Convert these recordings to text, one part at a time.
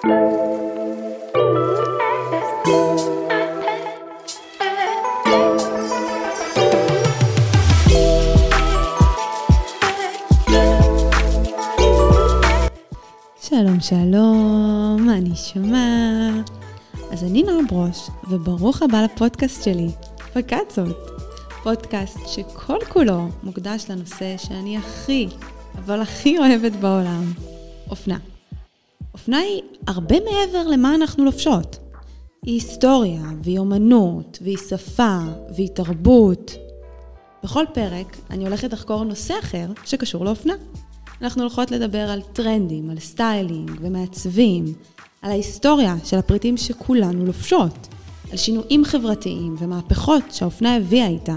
שלום שלום, מה נשמע? אז אני נועה ברוש, וברוך הבא לפודקאסט שלי, פקצות. פודקאסט שכל כולו מוקדש לנושא שאני הכי, אבל הכי אוהבת בעולם, אופנה. אופנה היא הרבה מעבר למה אנחנו לובשות. היא היסטוריה, והיא אומנות, והיא שפה, והיא תרבות. בכל פרק אני הולכת לחקור נושא אחר שקשור לאופנה. אנחנו הולכות לדבר על טרנדים, על סטיילינג ומעצבים, על ההיסטוריה של הפריטים שכולנו לובשות, על שינויים חברתיים ומהפכות שהאופנה הביאה איתה.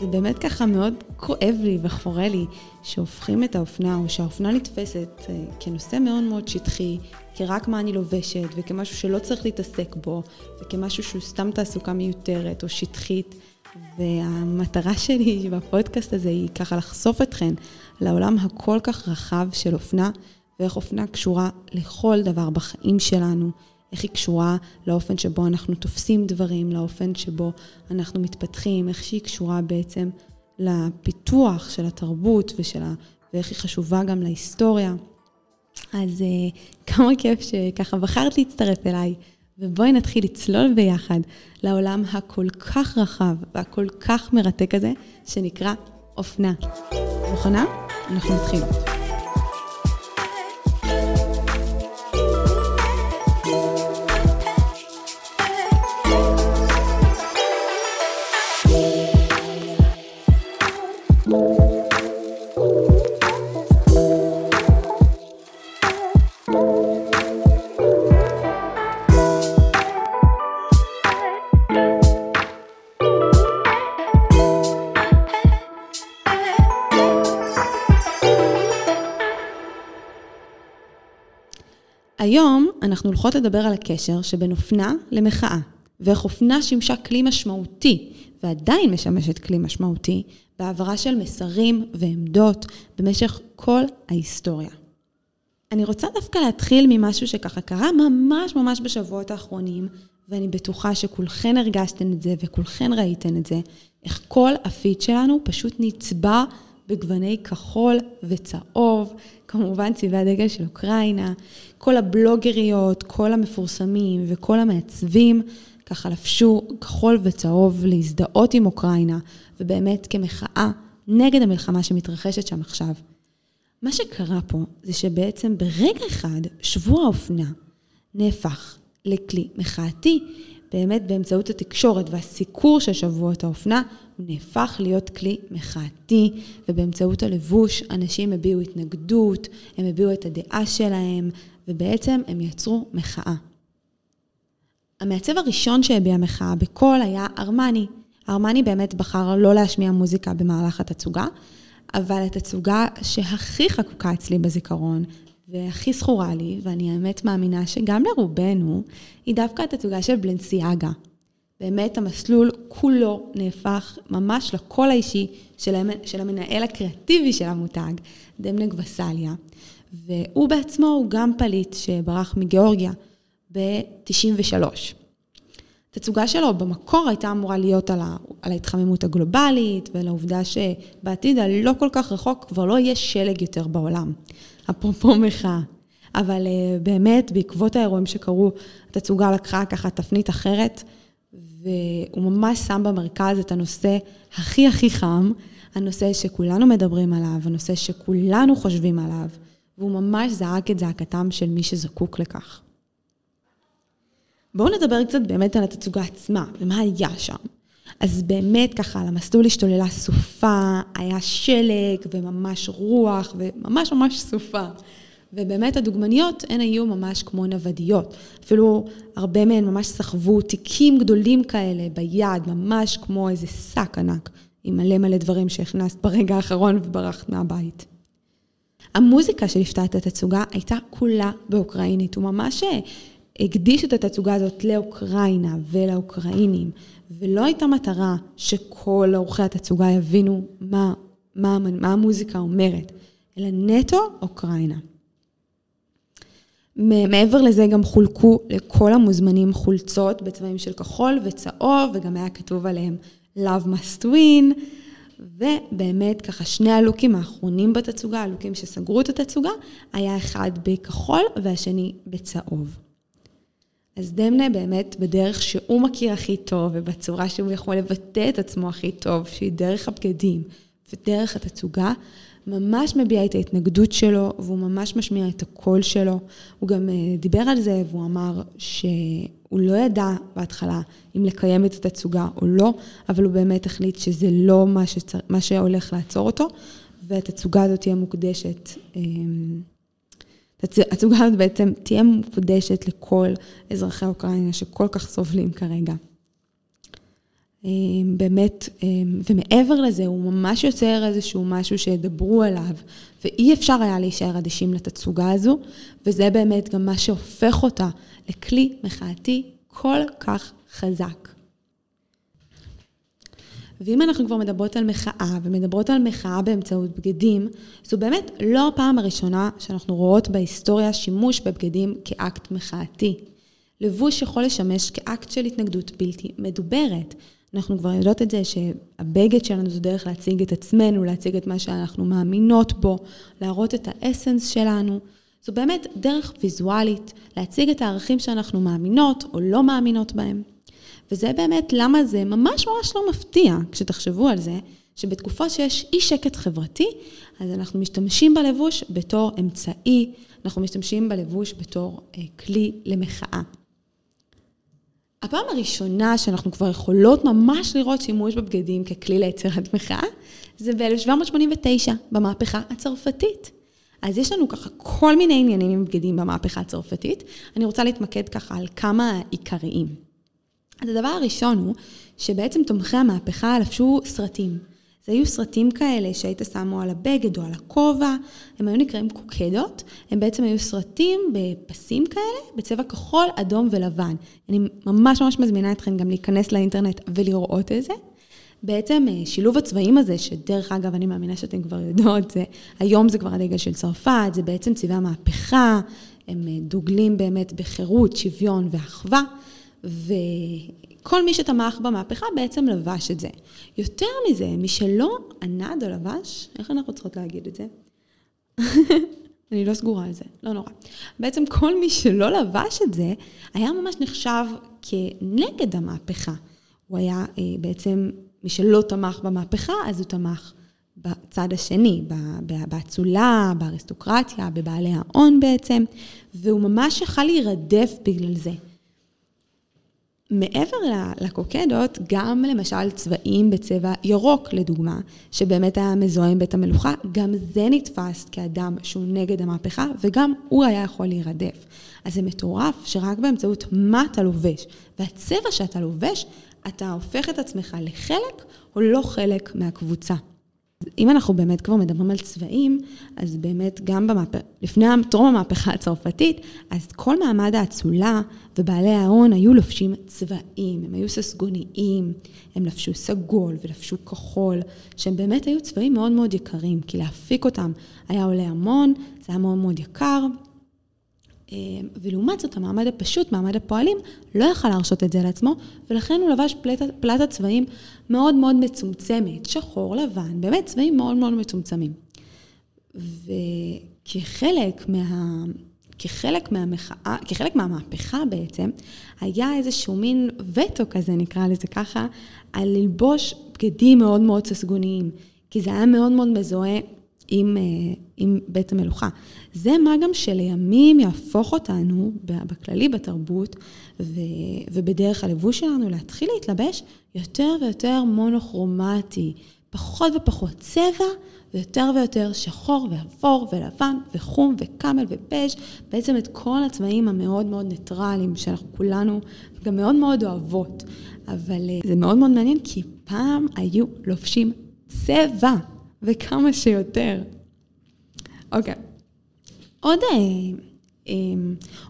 זה באמת ככה מאוד כואב לי וחורה לי שהופכים את האופנה, או שהאופנה נתפסת אה, כנושא מאוד מאוד שטחי, כרק מה אני לובשת, וכמשהו שלא צריך להתעסק בו, וכמשהו שהוא סתם תעסוקה מיותרת או שטחית. והמטרה שלי בפודקאסט הזה היא ככה לחשוף אתכן לעולם הכל כך רחב של אופנה, ואיך אופנה קשורה לכל דבר בחיים שלנו, איך היא קשורה לאופן שבו אנחנו תופסים דברים, לאופן שבו אנחנו מתפתחים, איך שהיא קשורה בעצם לפיתוח של התרבות ושל ה... ואיך היא חשובה גם להיסטוריה. אז uh, כמה כיף שככה בחרת להצטרף אליי, ובואי נתחיל לצלול ביחד לעולם הכל כך רחב והכל כך מרתק הזה, שנקרא אופנה. מוכנה? אנחנו מתחילות. היום אנחנו הולכות לדבר על הקשר שבין אופנה למחאה, ואיך אופנה שימשה כלי משמעותי, ועדיין משמשת כלי משמעותי, בהעברה של מסרים ועמדות במשך כל ההיסטוריה. אני רוצה דווקא להתחיל ממשהו שככה קרה ממש ממש בשבועות האחרונים, ואני בטוחה שכולכן הרגשתן את זה וכולכן ראיתן את זה, איך כל הפיד שלנו פשוט נצבע בגווני כחול וצהוב, כמובן צבעי הדגל של אוקראינה, כל הבלוגריות, כל המפורסמים וכל המעצבים ככה לבשו כחול וצהוב להזדהות עם אוקראינה, ובאמת כמחאה נגד המלחמה שמתרחשת שם עכשיו. מה שקרה פה זה שבעצם ברגע אחד שבוע האופנה נהפך לכלי מחאתי, באמת באמצעות התקשורת והסיקור של שבועות האופנה, הוא נהפך להיות כלי מחאתי, ובאמצעות הלבוש אנשים הביעו התנגדות, הם הביעו את הדעה שלהם, ובעצם הם יצרו מחאה. המעצב הראשון שהביע מחאה בקול היה ארמני. ארמני באמת בחר לא להשמיע מוזיקה במהלך התצוגה, אבל התצוגה שהכי חקוקה אצלי בזיכרון, והכי זכורה לי, ואני האמת מאמינה שגם לרובנו, היא דווקא התצוגה של בלנסיאגה. באמת המסלול כולו נהפך ממש לקול האישי של, של המנהל הקריאטיבי של המותג, דמנה גבסליה. והוא בעצמו הוא גם פליט שברח מגיאורגיה ב-93. התצוגה שלו במקור הייתה אמורה להיות על, ה, על ההתחממות הגלובלית ועל העובדה שבעתיד הלא כל כך רחוק כבר לא יהיה שלג יותר בעולם, אפרופו מחאה. אבל אה, באמת, בעקבות האירועים שקרו, התצוגה לקחה ככה תפנית אחרת, והוא ממש שם במרכז את הנושא הכי הכי חם, הנושא שכולנו מדברים עליו, הנושא שכולנו חושבים עליו, והוא ממש זעק את זעקתם של מי שזקוק לכך. בואו נדבר קצת באמת על התצוגה עצמה, ומה היה שם. אז באמת ככה, על המסלול השתוללה סופה, היה שלג וממש רוח וממש ממש סופה. ובאמת הדוגמניות, הן היו ממש כמו נוודיות. אפילו הרבה מהן ממש סחבו תיקים גדולים כאלה ביד, ממש כמו איזה שק ענק, עם מלא מלא דברים שהכנסת ברגע האחרון וברחת מהבית. המוזיקה שליוותה את התצוגה הייתה כולה באוקראינית. הוא ממש הקדיש את התצוגה הזאת לאוקראינה ולאוקראינים, ולא הייתה מטרה שכל אורחי התצוגה יבינו מה, מה, מה המוזיקה אומרת, אלא נטו אוקראינה. מעבר לזה גם חולקו לכל המוזמנים חולצות בצבעים של כחול וצהוב, וגם היה כתוב עליהם Love must win, ובאמת ככה שני הלוקים האחרונים בתצוגה, הלוקים שסגרו את התצוגה, היה אחד בכחול והשני בצהוב. אז דמנה באמת בדרך שהוא מכיר הכי טוב ובצורה שהוא יכול לבטא את עצמו הכי טוב, שהיא דרך הבגדים ודרך התצוגה, ממש מביע את ההתנגדות שלו, והוא ממש משמיע את הקול שלו. הוא גם אה, דיבר על זה, והוא אמר שהוא לא ידע בהתחלה אם לקיים את התצוגה או לא, אבל הוא באמת החליט שזה לא מה, שצר... מה שהולך לעצור אותו, והתצוגה הזאת תהיה מוקדשת. התצוגה הזאת בעצם תהיה מוקדשת לכל אזרחי אוקראינה שכל כך סובלים כרגע. אמ, באמת, אמ, ומעבר לזה, הוא ממש יוצר איזשהו משהו שידברו עליו, ואי אפשר היה להישאר אדישים לתצוגה הזו, וזה באמת גם מה שהופך אותה לכלי מחאתי כל כך חזק. ואם אנחנו כבר מדברות על מחאה, ומדברות על מחאה באמצעות בגדים, זו באמת לא הפעם הראשונה שאנחנו רואות בהיסטוריה שימוש בבגדים כאקט מחאתי. לבוש יכול לשמש כאקט של התנגדות בלתי מדוברת. אנחנו כבר יודעות את זה שהבגד שלנו זו דרך להציג את עצמנו, להציג את מה שאנחנו מאמינות בו, להראות את האסנס שלנו. זו באמת דרך ויזואלית להציג את הערכים שאנחנו מאמינות או לא מאמינות בהם. וזה באמת למה זה ממש ממש לא מפתיע, כשתחשבו על זה, שבתקופה שיש אי שקט חברתי, אז אנחנו משתמשים בלבוש בתור אמצעי, אנחנו משתמשים בלבוש בתור אה, כלי למחאה. הפעם הראשונה שאנחנו כבר יכולות ממש לראות שימוש בבגדים ככלי ליצירת מחאה, זה ב-1789, במהפכה הצרפתית. אז יש לנו ככה כל מיני עניינים עם בגדים במהפכה הצרפתית. אני רוצה להתמקד ככה על כמה עיקריים. אז הדבר הראשון הוא שבעצם תומכי המהפכה לבשו סרטים. זה היו סרטים כאלה שהיית שמו על הבגד או על הכובע, הם היו נקראים קוקדות, הם בעצם היו סרטים בפסים כאלה, בצבע כחול, אדום ולבן. אני ממש ממש מזמינה אתכם גם להיכנס לאינטרנט ולראות את זה. בעצם אה, שילוב הצבעים הזה, שדרך אגב, אני מאמינה שאתם כבר יודעות, זה, היום זה כבר הדגל של צרפת, זה בעצם צבעי המהפכה, הם אה, דוגלים באמת בחירות, שוויון ואחווה, ו... כל מי שתמך במהפכה בעצם לבש את זה. יותר מזה, מי שלא ענד או לבש, איך אנחנו צריכות להגיד את זה? אני לא סגורה על זה, לא נורא. בעצם כל מי שלא לבש את זה, היה ממש נחשב כנגד המהפכה. הוא היה אה, בעצם, מי שלא תמך במהפכה, אז הוא תמך בצד השני, באצולה, באריסטוקרטיה, בבעלי ההון בעצם, והוא ממש יכל להירדף בגלל זה. מעבר לקוקדות, גם למשל צבעים בצבע ירוק, לדוגמה, שבאמת היה מזוהה עם בית המלוכה, גם זה נתפס כאדם שהוא נגד המהפכה, וגם הוא היה יכול להירדף. אז זה מטורף שרק באמצעות מה אתה לובש, והצבע שאתה לובש, אתה הופך את עצמך לחלק או לא חלק מהקבוצה. אם אנחנו באמת כבר מדברים על צבעים, אז באמת גם לפני טרום המהפכה הצרפתית, אז כל מעמד האצולה ובעלי ההון היו לובשים צבעים, הם היו ססגוניים, הם לבשו סגול ולבשו כחול, שהם באמת היו צבעים מאוד מאוד יקרים, כי להפיק אותם היה עולה המון, זה היה מאוד מאוד יקר, ולעומת זאת, המעמד הפשוט, מעמד הפועלים, לא יכל להרשות את זה לעצמו, ולכן הוא לבש פלטת, פלטת צבעים מאוד מאוד מצומצמת, שחור, לבן, באמת צבעים מאוד מאוד מצומצמים. וכחלק מה... כחלק מהמחאה, כחלק מהמהפכה בעצם, היה איזשהו מין וטו כזה, נקרא לזה ככה, על ללבוש בגדים מאוד מאוד ססגוניים, כי זה היה מאוד מאוד מזוהה עם, אה, עם בית המלוכה. זה מה גם שלימים יהפוך אותנו, בכללי בתרבות ו, ובדרך הלבוש שלנו, להתחיל להתלבש יותר ויותר מונוכרומטי, פחות ופחות צבע, ויותר ויותר שחור ואפור ולבן וחום וקאמל ובז', בעצם את כל הצבעים המאוד מאוד ניטרליים שאנחנו כולנו גם מאוד מאוד אוהבות. אבל אה, זה מאוד מאוד מעניין, כי פעם היו לובשים צבע. וכמה שיותר. אוקיי. עוד, אה, אה,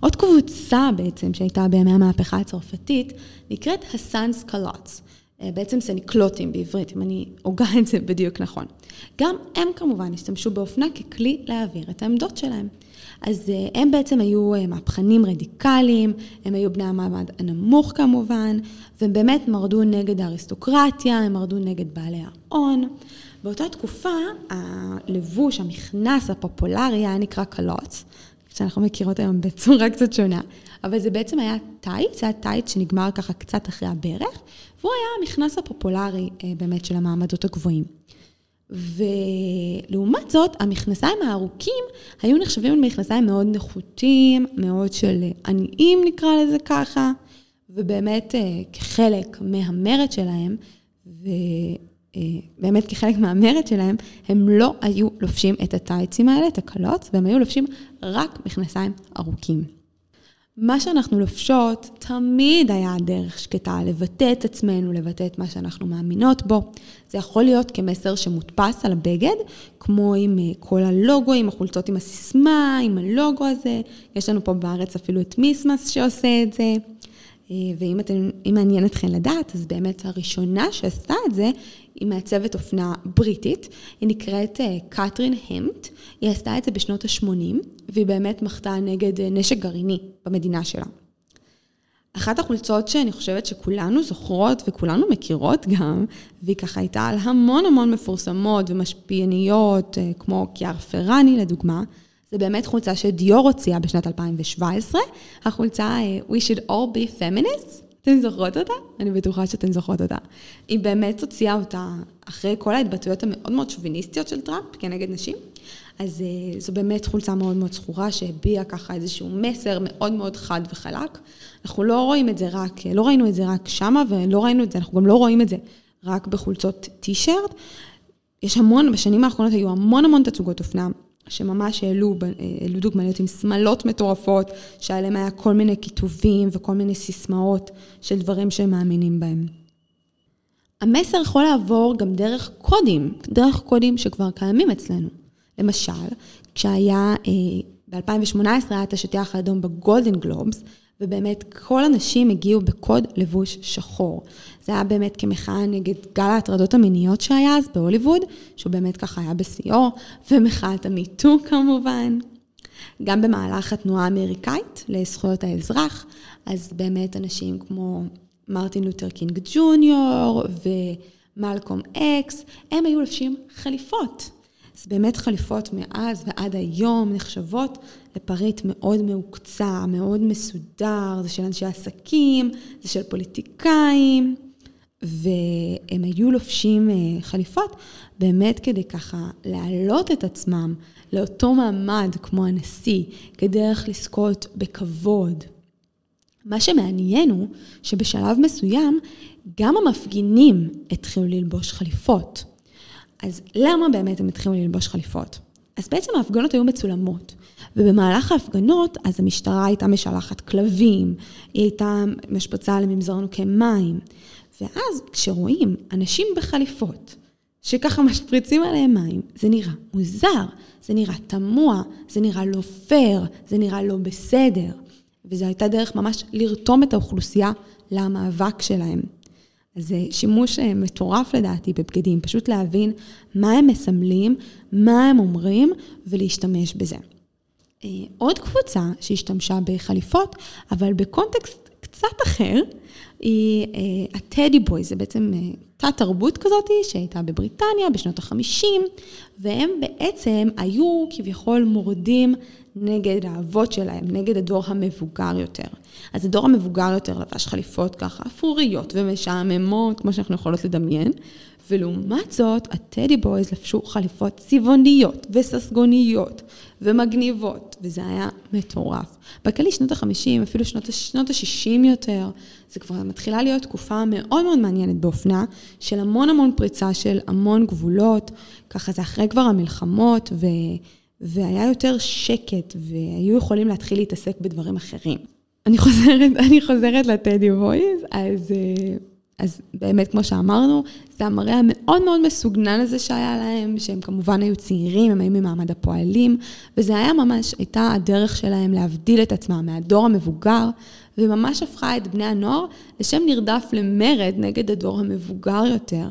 עוד קבוצה בעצם שהייתה בימי המהפכה הצרפתית, נקראת ה sans-culottes. אה, בעצם הסנקלוטים בעברית, אם אני הוגה את זה בדיוק נכון. גם הם כמובן השתמשו באופנה ככלי להעביר את העמדות שלהם. אז הם בעצם היו מהפכנים רדיקליים, הם היו בני המעמד הנמוך כמובן, והם באמת מרדו נגד האריסטוקרטיה, הם מרדו נגד בעלי ההון. באותה תקופה, הלבוש, המכנס הפופולרי היה נקרא culottes, שאנחנו מכירות היום בצורה קצת שונה, אבל זה בעצם היה טייץ, זה היה טייץ שנגמר ככה קצת אחרי הברך, והוא היה המכנס הפופולרי אה, באמת של המעמדות הגבוהים. ולעומת זאת, המכנסיים הארוכים היו נחשבים למכנסיים מאוד נחותים, מאוד של עניים נקרא לזה ככה, ובאמת אה, כחלק מהמרד שלהם, ובאמת אה, כחלק מהמרד שלהם, הם לא היו לובשים את הטייצים האלה, את הקלות, והם היו לובשים רק מכנסיים ארוכים. מה שאנחנו לובשות תמיד היה דרך שקטה לבטא את עצמנו, לבטא את מה שאנחנו מאמינות בו. זה יכול להיות כמסר שמודפס על הבגד, כמו עם אה, כל הלוגו, עם החולצות עם הסיסמה, עם הלוגו הזה. יש לנו פה בארץ אפילו את מיסמס שעושה את זה. אה, ואם אתם, מעניין אתכם לדעת, אז באמת הראשונה שעשתה את זה, היא מעצבת אופנה בריטית, היא נקראת אה, קתרין המט, היא עשתה את זה בשנות ה-80, והיא באמת מחתה נגד אה, נשק גרעיני במדינה שלה. אחת החולצות שאני חושבת שכולנו זוכרות וכולנו מכירות גם, והיא ככה הייתה על המון המון מפורסמות ומשפיעניות, כמו קיאר פרני לדוגמה, זה באמת חולצה שדיור הוציאה בשנת 2017, החולצה We should all be feminists. אתן זוכרות אותה? אני בטוחה שאתן זוכרות אותה. היא באמת הוציאה אותה אחרי כל ההתבטאויות המאוד מאוד שוביניסטיות של טראמפ כנגד נשים. אז אה, זו באמת חולצה מאוד מאוד זכורה, שהביעה ככה איזשהו מסר מאוד מאוד חד וחלק. אנחנו לא רואים את זה רק, לא ראינו את זה רק שמה, ולא ראינו את זה, אנחנו גם לא רואים את זה רק בחולצות טי-שירט. יש המון, בשנים האחרונות היו המון המון תצוגות אופנה שממש העלו, העלו דוגמניות עם שמלות מטורפות, שעליהם היה כל מיני כיתובים וכל מיני סיסמאות של דברים שהם מאמינים בהם. המסר יכול לעבור גם דרך קודים, דרך קודים שכבר קיימים אצלנו. למשל, כשהיה, אה, ב-2018 היה את השטיח האדום בגולדן גלובס, ובאמת כל הנשים הגיעו בקוד לבוש שחור. זה היה באמת כמחאה נגד גל ההטרדות המיניות שהיה אז בהוליווד, שהוא באמת ככה היה בשיאו, ומחאת המיטו כמובן. גם במהלך התנועה האמריקאית לזכויות האזרח, אז באמת אנשים כמו מרטין לותר קינג ג'וניור ומלקום אקס, הם היו לובשים חליפות. אז באמת חליפות מאז ועד היום נחשבות לפריט מאוד מהוקצע, מאוד מסודר, זה של אנשי עסקים, זה של פוליטיקאים, והם היו לובשים אה, חליפות באמת כדי ככה להעלות את עצמם לאותו מעמד כמו הנשיא, כדרך לזכות בכבוד. מה שמעניין הוא שבשלב מסוים גם המפגינים התחילו ללבוש חליפות. אז למה באמת הם התחילו ללבוש חליפות? אז בעצם ההפגנות היו מצולמות, ובמהלך ההפגנות, אז המשטרה הייתה משלחת כלבים, היא הייתה משפצה לממזרנוקי מים, ואז כשרואים אנשים בחליפות, שככה משפריצים עליהם מים, זה נראה מוזר, זה נראה תמוה, זה נראה לא פייר, זה נראה לא בסדר. וזו הייתה דרך ממש לרתום את האוכלוסייה למאבק שלהם. זה שימוש אה, מטורף לדעתי בבגדים, פשוט להבין מה הם מסמלים, מה הם אומרים, ולהשתמש בזה. אה, עוד קבוצה שהשתמשה בחליפות, אבל בקונטקסט קצת אחר, היא הטדי אה, בוי, זה בעצם תת-תרבות כזאת שהייתה בבריטניה בשנות ה-50, והם בעצם היו כביכול מורדים נגד האבות שלהם, נגד הדור המבוגר יותר. אז הדור המבוגר יותר לבש חליפות ככה אפרוריות ומשעממות, כמו שאנחנו יכולות לדמיין, ולעומת זאת, הטדי בויז לבשו חליפות צבעוניות וססגוניות ומגניבות, וזה היה מטורף. בכללי שנות ה-50, אפילו שנות, שנות ה-60 יותר, זה כבר מתחילה להיות תקופה מאוד מאוד מעניינת באופנה, של המון המון פריצה של המון גבולות, ככה זה אחרי כבר המלחמות, ו... והיה יותר שקט, והיו יכולים להתחיל להתעסק בדברים אחרים. אני חוזרת, אני חוזרת לטדי וויז, אז, אה, אז באמת, כמו שאמרנו, זה המראה המאוד מאוד מסוגנן הזה שהיה להם, שהם כמובן היו צעירים, הם היו ממעמד הפועלים, וזה היה ממש, הייתה הדרך שלהם להבדיל את עצמם מהדור המבוגר, וממש הפכה את בני הנוער לשם נרדף למרד נגד הדור המבוגר יותר.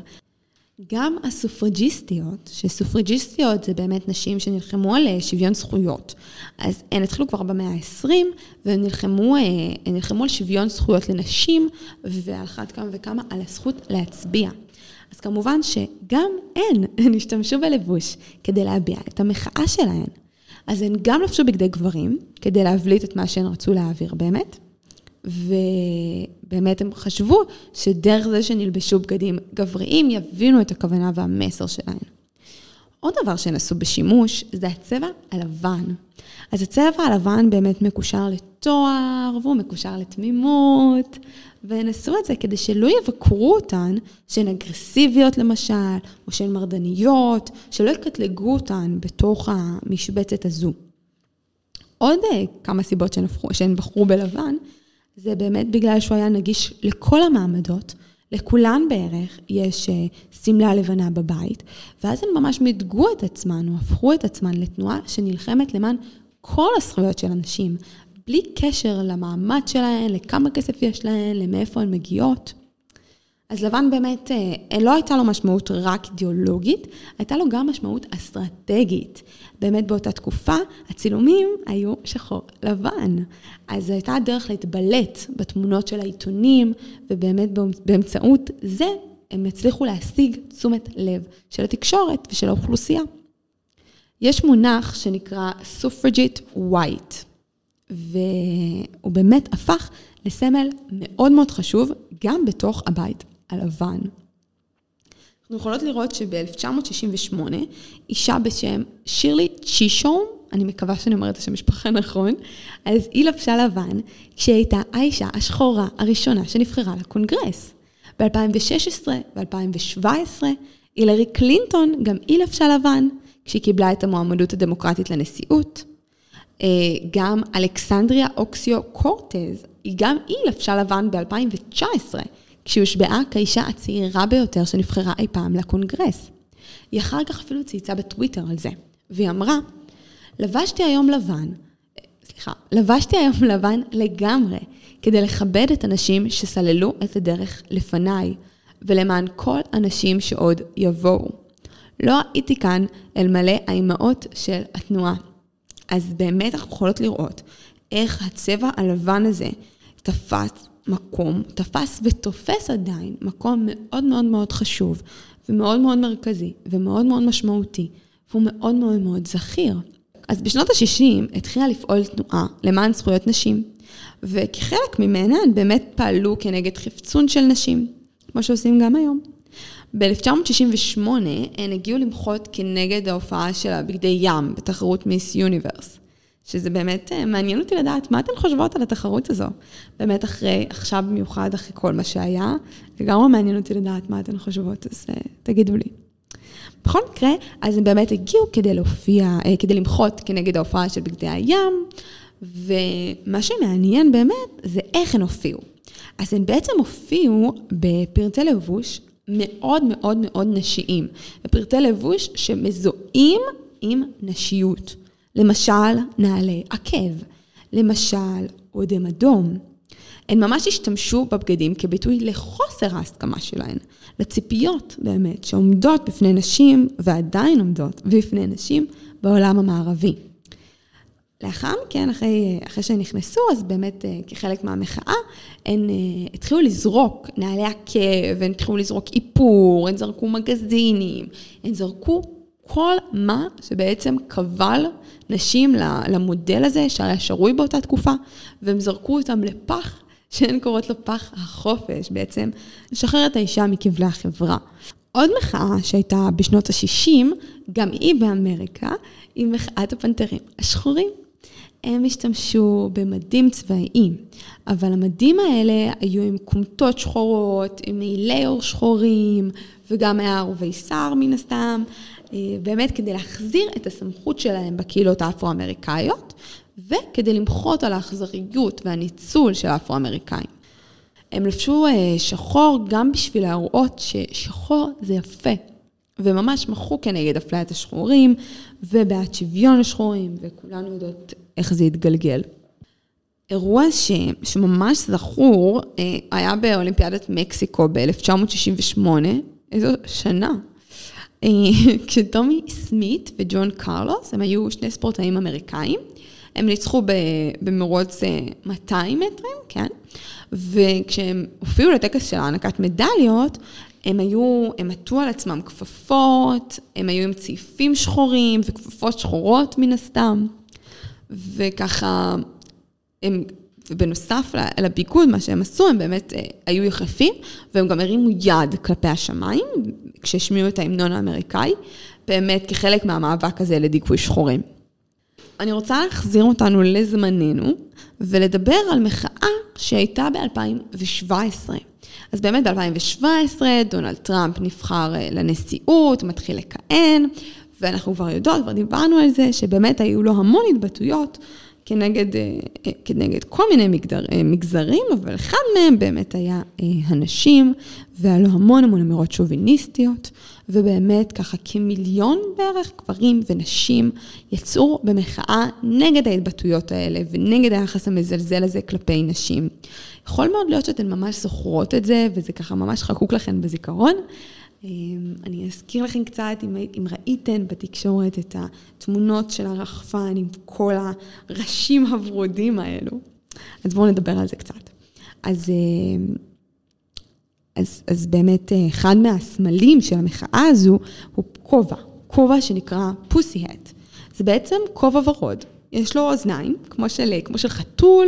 גם הסופרג'יסטיות, שסופרג'יסטיות זה באמת נשים שנלחמו על אה, שוויון זכויות. אז הן התחילו כבר במאה ה-20, והן נלחמו, אה, נלחמו על שוויון זכויות לנשים, ועל אחת כמה וכמה על הזכות להצביע. אז כמובן שגם הן, הן השתמשו בלבוש כדי להביע את המחאה שלהן. אז הן גם לבשו בגדי גברים, כדי להבליט את מה שהן רצו להעביר באמת, ובאמת הם חשבו שדרך זה שנלבשו בגדים גבריים, יבינו את הכוונה והמסר שלהם. עוד דבר שהם עשו בשימוש זה הצבע הלבן. אז הצבע הלבן באמת מקושר לתואר, והוא מקושר לתמימות, והן עשו את זה כדי שלא יבקרו אותן שהן אגרסיביות למשל, או שהן מרדניות, שלא יקטלגו אותן בתוך המשבצת הזו. עוד אה, כמה סיבות שהן, בחרו בלבן, זה באמת בגלל שהוא היה נגיש לכל המעמדות, לכולן בערך יש אה, שמלה לבנה בבית, ואז הן ממש מיתגו את עצמן, או הפכו את עצמן לתנועה שנלחמת למען כל הזכויות של אנשים, בלי קשר למעמד שלהן, לכמה כסף יש להן, למאיפה הן מגיעות. אז לבן באמת, אה, לא הייתה לו משמעות רק אידיאולוגית, הייתה לו גם משמעות אסטרטגית. באמת באותה תקופה, הצילומים היו שחור לבן. אז זו הייתה הדרך להתבלט בתמונות של העיתונים, ובאמת באמצעות זה הם הצליחו להשיג תשומת לב של התקשורת ושל האוכלוסייה. יש מונח שנקרא suffragette white, והוא באמת הפך לסמל מאוד מאוד חשוב גם בתוך הבית הלבן. אנחנו יכולות לראות שב-1968, אישה בשם שירלי צ'ישום, אני מקווה שאני אומרת את השם משפחה נכון, אז היא לבשה לבן כשהיא הייתה האישה השחורה הראשונה שנבחרה לקונגרס. ב-2016 ו-2017, הילרי קלינטון, גם היא לבשה לבן, כשהיא קיבלה את המועמדות הדמוקרטית לנשיאות. אה, גם אלכסנדריה אוקסיו קורטז, גם היא לבשה לבן ב-2019, כשהיא הושבעה כאישה הצעירה ביותר שנבחרה אי פעם לקונגרס. היא אחר כך אפילו צייצה בטוויטר על זה, והיא אמרה, לבשתי היום לבן, סליחה, לבשתי היום לבן לגמרי, כדי לכבד את הנשים שסללו את הדרך לפניי, ולמען כל הנשים שעוד יבואו. לא הייתי כאן אלמלא האימהות של התנועה. אז באמת אנחנו יכולות לראות איך הצבע הלבן הזה תפס מקום, תפס ותופס עדיין מקום מאוד מאוד מאוד חשוב, ומאוד מאוד מרכזי, ומאוד מאוד משמעותי, והוא מאוד מאוד מאוד זכיר. אז בשנות ה-60 התחילה לפעול תנועה למען זכויות נשים, וכחלק ממנה הן באמת פעלו כנגד חפצון של נשים, כמו שעושים גם היום. ב-1968 הן הגיעו למחות כנגד ההופעה של הבגדי ים בתחרות מיס יוניברס. שזה באמת אה, מעניין אותי לדעת מה אתן חושבות על התחרות הזו. באמת אחרי, עכשיו במיוחד אחרי כל מה שהיה, לגמרי מעניין אותי לדעת מה אתן חושבות, אז uh, תגידו לי. בכל מקרה, אז הם באמת הגיעו כדי להופיע, uh, כדי למחות כנגד ההופעה של בגדי הים, ומה שמעניין באמת זה איך הן הופיעו. אז הן בעצם הופיעו בפרטי לבוש מאוד מאוד מאוד נשיים, בפרטי לבוש שמזוהים עם נשיות. למשל, נעלי עקב, למשל, אודם אדום. הן ממש השתמשו בבגדים כביטוי לחוסר ההסכמה שלהן, לציפיות באמת שעומדות בפני נשים ועדיין עומדות בפני נשים בעולם המערבי. לאחר מכן, אחרי, אחרי שהן נכנסו, אז באמת אה, כחלק מהמחאה, הן אה, התחילו לזרוק נעלי עקב, הן התחילו לזרוק איפור, הן זרקו מגזינים, הן זרקו כל מה שבעצם קבל נשים למודל הזה שהיה שרוי באותה תקופה, והם זרקו אותם לפח, שהן קוראות לו פח החופש, בעצם לשחרר את האישה מכבלי החברה. עוד מחאה שהייתה בשנות ה-60, גם היא באמריקה, היא מחאת הפנתרים השחורים. הם השתמשו במדים צבאיים, אבל המדים האלה היו עם כומתות שחורות, עם מעילי עור שחורים, וגם היה ערובי שר מן הסתם, באמת כדי להחזיר את הסמכות שלהם בקהילות האפרו-אמריקאיות, וכדי למחות על האכזריות והניצול של האפרו-אמריקאים. הם לבשו אה, שחור גם בשביל להראות ששחור זה יפה, וממש מחו כנגד אפליית השחורים, ובעד שוויון לשחורים, וכולנו יודעות איך זה התגלגל. אירוע ש, שממש זכור אה, היה באולימפיאדת מקסיקו ב-1968, איזו שנה. אה, כשטומי סמית וג'ון קרלוס, הם היו שני ספורטאים אמריקאים, הם ניצחו במרוץ 200 אה, מטרים, כן? וכשהם הופיעו לטקס של הענקת מדליות, הם היו, הם עטו על עצמם כפפות, הם היו עם צעיפים שחורים וכפפות שחורות מן הסתם. וככה, הם, ובנוסף לביגוד, מה שהם עשו, הם באמת אה, היו יחפים, והם גם הרימו יד כלפי השמיים, כשהשמיעו את ההמנון האמריקאי, באמת כחלק מהמאבק הזה לדיכוי שחורים. אני רוצה להחזיר אותנו לזמננו, ולדבר על מחאה שהייתה ב-2017. אז באמת ב-2017 דונלד טראמפ נבחר אה, לנשיאות, מתחיל לכהן, ואנחנו כבר יודעות, כבר דיברנו על זה, שבאמת היו לו המון התבטאויות כנגד, אה, אה, כנגד כל מיני מגדר, מגזרים, אבל אחד מהם באמת היה הנשים, והיה לו המון המון אמירות שוביניסטיות, ובאמת ככה כמיליון בערך גברים ונשים יצאו במחאה נגד ההתבטאויות האלה ונגד היחס המזלזל הזה כלפי נשים. יכול מאוד להיות שאתן ממש זוכרות את זה, וזה ככה ממש חקוק לכן בזיכרון. אמ, אני אזכיר לכם קצת, אם, אם ראיתן בתקשורת את התמונות של הרחפן עם כל הראשים הוורודים האלו, אז בואו נדבר על זה קצת. אז, אמ, אז, אז באמת אחד מהסמלים של המחאה הזו הוא כובע, כובע שנקרא פוסי-הט. זה בעצם כובע ורוד. יש לו אוזניים, כמו של, כמו של חתול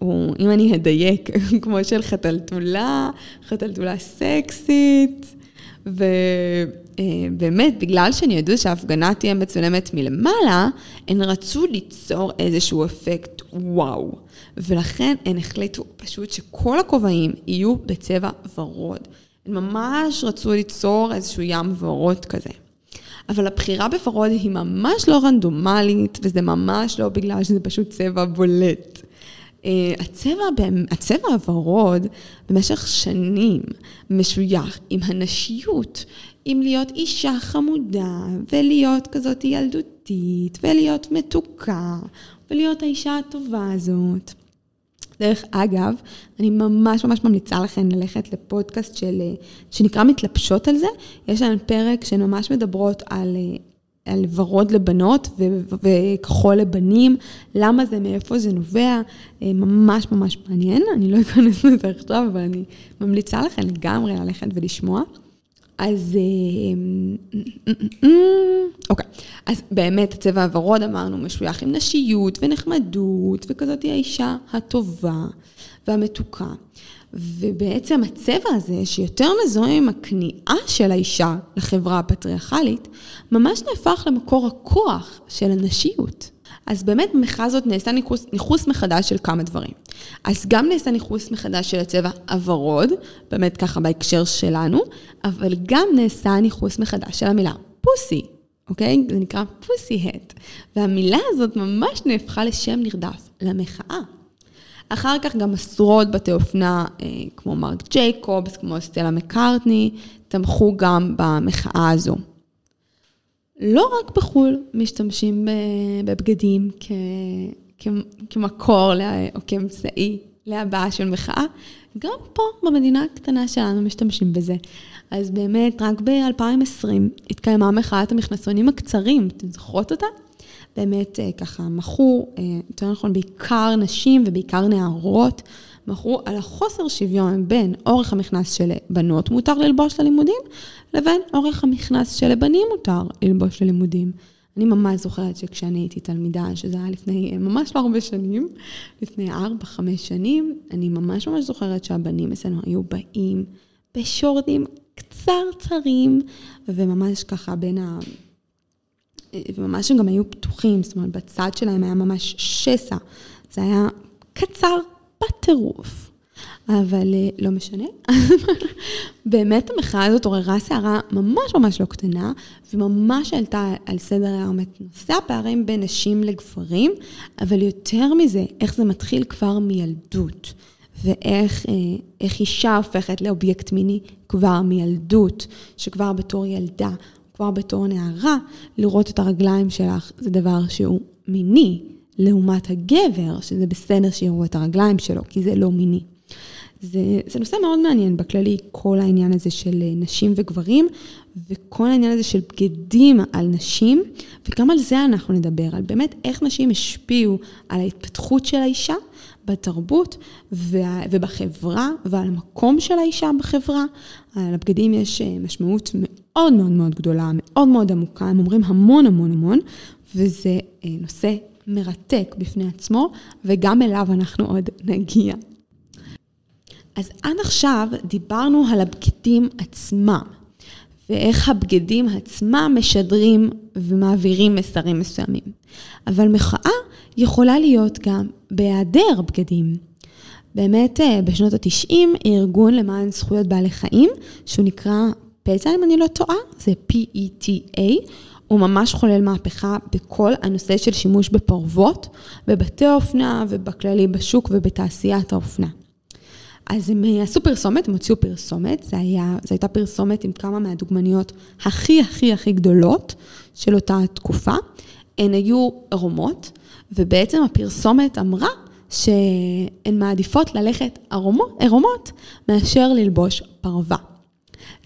או אם אני אדייק, כמו של חתלתולה, חתלתולה סקסית, ובאמת, בגלל שהן ידעו שההפגנה תהיה מצולמת מלמעלה, הן רצו ליצור איזשהו אפקט וואו. ולכן הן החליטו פשוט שכל הכובעים יהיו בצבע ורוד. הן ממש רצו ליצור איזשהו ים ורוד כזה. אבל הבחירה בוורוד היא ממש לא רנדומלית, וזה ממש לא בגלל שזה פשוט צבע בולט. אה, הצבע, הצבע הוורוד במשך שנים משוייך עם הנשיות, עם להיות אישה חמודה, ולהיות כזאת ילדותית, ולהיות מתוקה, ולהיות האישה הטובה הזאת. דרך אגב, אני ממש ממש ממליצה לכם ללכת לפודקאסט של, שנקרא מתלבשות על זה. יש להם פרק שממש מדברות על אה, על ורוד לבנות וכחול לבנים, למה זה, מאיפה זה נובע, אה, ממש ממש מעניין. אני לא אכנס לזה עכשיו, אבל אני ממליצה לכם לגמרי ללכת ולשמוע. אז אה, אוקיי, אז באמת הצבע הוורוד אמרנו משוייך עם נשיות ונחמדות וכזאת היא האישה הטובה והמתוקה. ובעצם הצבע הזה, שיותר מזוהה עם הכניעה של האישה לחברה הפטריארכלית, ממש נהפך למקור הכוח של הנשיות. אז באמת במחאה הזאת נעשה ניחוס, ניחוס מחדש של כמה דברים. אז גם נעשה ניחוס מחדש של הצבע הוורוד, באמת ככה בהקשר שלנו, אבל גם נעשה ניחוס מחדש של המילה פוסי, אוקיי? זה נקרא פוסי-הט. והמילה הזאת ממש נהפכה לשם נרדף למחאה. אחר כך גם עשרות בתי אופנה, אה, כמו מרק ג'ייקובס, כמו סטלה מקארטני, תמכו גם במחאה הזו. לא רק בחו"ל משתמשים בבגדים כ, כמקור או כאמצעי להבעה של מחאה, גם פה במדינה הקטנה שלנו משתמשים בזה. אז באמת, רק ב-2020 התקיימה מחאת המכנסונים הקצרים, אתן זוכרות אותה? באמת אה, ככה מכו, אה, יותר נכון, בעיקר נשים ובעיקר נערות, מכרו על החוסר שוויון בין אורך המכנס של בנות מותר ללבוש ללימודים, לבין אורך המכנס של בנים מותר ללבוש ללימודים. אני ממש זוכרת שכשאני הייתי תלמידה, שזה היה לפני אה, ממש לא הרבה שנים, לפני ארבע, חמש שנים, אני ממש ממש זוכרת שהבנים אצלנו היו באים בשורדים קצרצרים, וממש ככה בין ה... וממש הם גם היו פתוחים, זאת אומרת, בצד שלהם היה ממש שסע. זה היה קצר בטירוף. אבל אה, לא משנה. באמת המחאה הזאת עוררה סערה ממש ממש לא קטנה, וממש עלתה על סדר היום את נושא הפערים בין נשים לגברים, אבל יותר מזה, איך זה מתחיל כבר מילדות, ואיך אה, אישה הופכת לאובייקט מיני כבר מילדות, שכבר בתור ילדה כבר בתור נערה, לראות את הרגליים שלך זה דבר שהוא מיני, לעומת הגבר, שזה בסדר שיראו את הרגליים שלו, כי זה לא מיני. זה, זה נושא מאוד מעניין בכללי, כל העניין הזה של אה, נשים וגברים, וכל העניין הזה של בגדים על נשים, וגם על זה אנחנו נדבר, על באמת איך נשים השפיעו על ההתפתחות של האישה בתרבות ובחברה, ועל המקום של האישה בחברה. על הבגדים יש אה, משמעות מאוד מאוד מאוד גדולה, מאוד מאוד עמוקה, הם אומרים המון המון המון, וזה אה, נושא מרתק בפני עצמו, וגם אליו אנחנו עוד נגיע. אז עד עכשיו דיברנו על הבגדים עצמם, ואיך הבגדים עצמם משדרים ומעבירים מסרים מסוימים. אבל מחאה יכולה להיות גם בהיעדר בגדים. באמת, אה, בשנות ה-90, ארגון למען זכויות בעלי חיים, שהוא נקרא פטה, אם אני לא טועה, זה P-E-T-A, הוא ממש חולל מהפכה בכל הנושא של שימוש בפרוות, בבתי האופנה ובכללי בשוק ובתעשיית האופנה. אז הם אה, עשו פרסומת, הם הוציאו פרסומת, זו הייתה פרסומת עם כמה מהדוגמניות הכי הכי הכי גדולות של אותה תקופה. הן היו ערומות, ובעצם הפרסומת אמרה שהן מעדיפות ללכת ערומות מאשר ללבוש פרווה.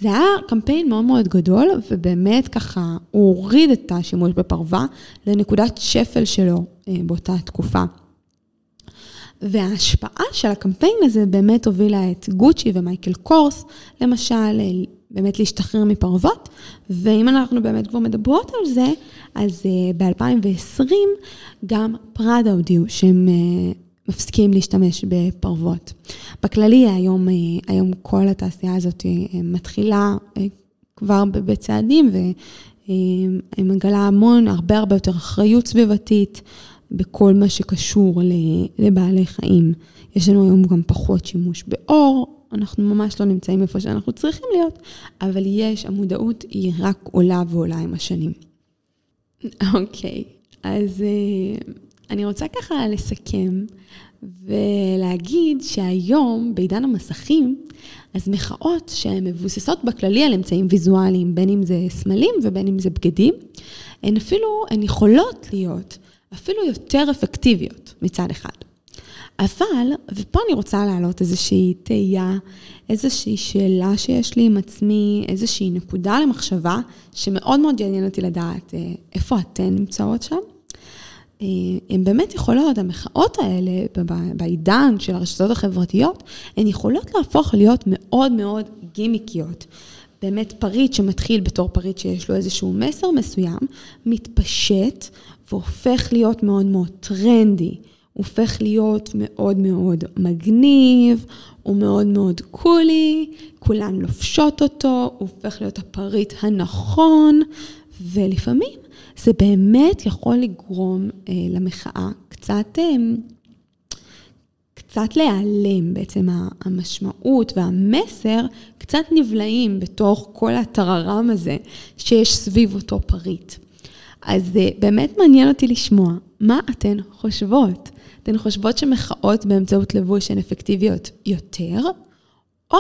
זה היה קמפיין מאוד מאוד גדול, ובאמת ככה, הוא הוריד את השימוש בפרווה לנקודת שפל שלו אה, באותה תקופה. וההשפעה של הקמפיין הזה באמת הובילה את גוצ'י ומייקל קורס, למשל, אה, באמת להשתחרר מפרוות, ואם אנחנו באמת כבר מדברות על זה, אז אה, ב-2020 גם פראדה הודיעו שהם מפסיקים להשתמש בפרוות. בכללי, היום, אה, היום כל התעשייה הזאת אה, מתחילה אה, כבר בצעדים, והיא מגלה המון, הרבה הרבה יותר אחריות סביבתית בכל מה שקשור לבעלי חיים. יש לנו היום גם פחות שימוש באור, אנחנו ממש לא נמצאים איפה שאנחנו צריכים להיות, אבל יש, המודעות היא רק עולה ועולה עם השנים. אוקיי, okay, אז אני רוצה ככה לסכם ולהגיד שהיום, בעידן המסכים, אז מחאות שהן מבוססות בכללי על אמצעים ויזואליים, בין אם זה סמלים ובין אם זה בגדים, הן אפילו, הן יכולות להיות אפילו יותר אפקטיביות מצד אחד. אבל, ופה אני רוצה להעלות איזושהי תהייה, איזושהי שאלה שיש לי עם עצמי, איזושהי נקודה למחשבה, שמאוד מאוד יעניין אותי לדעת אה, איפה אתן נמצאות שם. הן אה, באמת יכולות, המחאות האלה, בעידן של הרשתות החברתיות, הן יכולות להפוך להיות מאוד מאוד גימיקיות. באמת פריט שמתחיל בתור פריט שיש לו איזשהו מסר מסוים, מתפשט והופך להיות מאוד מאוד טרנדי. הופך להיות מאוד מאוד מגניב, הוא מאוד מאוד קולי, כולן לובשות אותו, הוא הופך להיות הפריט הנכון, ולפעמים זה באמת יכול לגרום אה, למחאה קצת, אה, קצת להיעלם, בעצם המשמעות והמסר קצת נבלעים בתוך כל הטררם הזה שיש סביב אותו פריט. אז אה, באמת מעניין אותי לשמוע מה אתן חושבות. אתן חושבות שמחאות באמצעות לבוש הן אפקטיביות יותר, או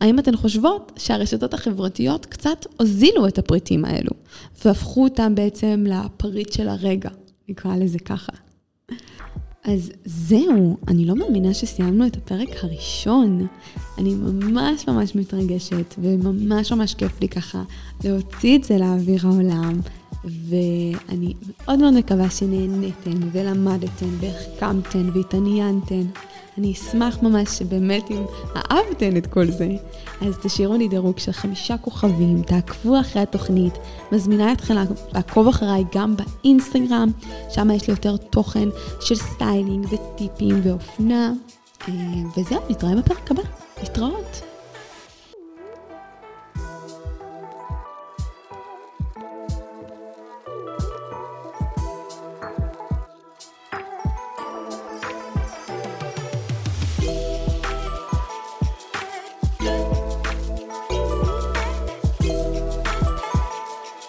האם אתן חושבות שהרשתות החברתיות קצת הוזילו את הפריטים האלו, והפכו אותם בעצם לפריט של הרגע, נקרא לזה ככה. אז זהו, אני לא מאמינה שסיימנו את הפרק הראשון. אני ממש ממש מתרגשת, וממש ממש כיף לי ככה להוציא את זה לאוויר העולם, ואני מאוד מאוד מקווה שנהניתן ולמדתן והחכמתן והתעניינתן. אני אשמח ממש שבאמת אם אהבתן את כל זה, אז תשאירו לי דירוג של חמישה כוכבים, תעקבו אחרי התוכנית, מזמינה אתכם לעקוב אחריי גם באינסטגרם, שם יש לי יותר תוכן של סטיילינג וטיפים ואופנה. אה, וזהו, נתראה בפרק הבא. להתראות.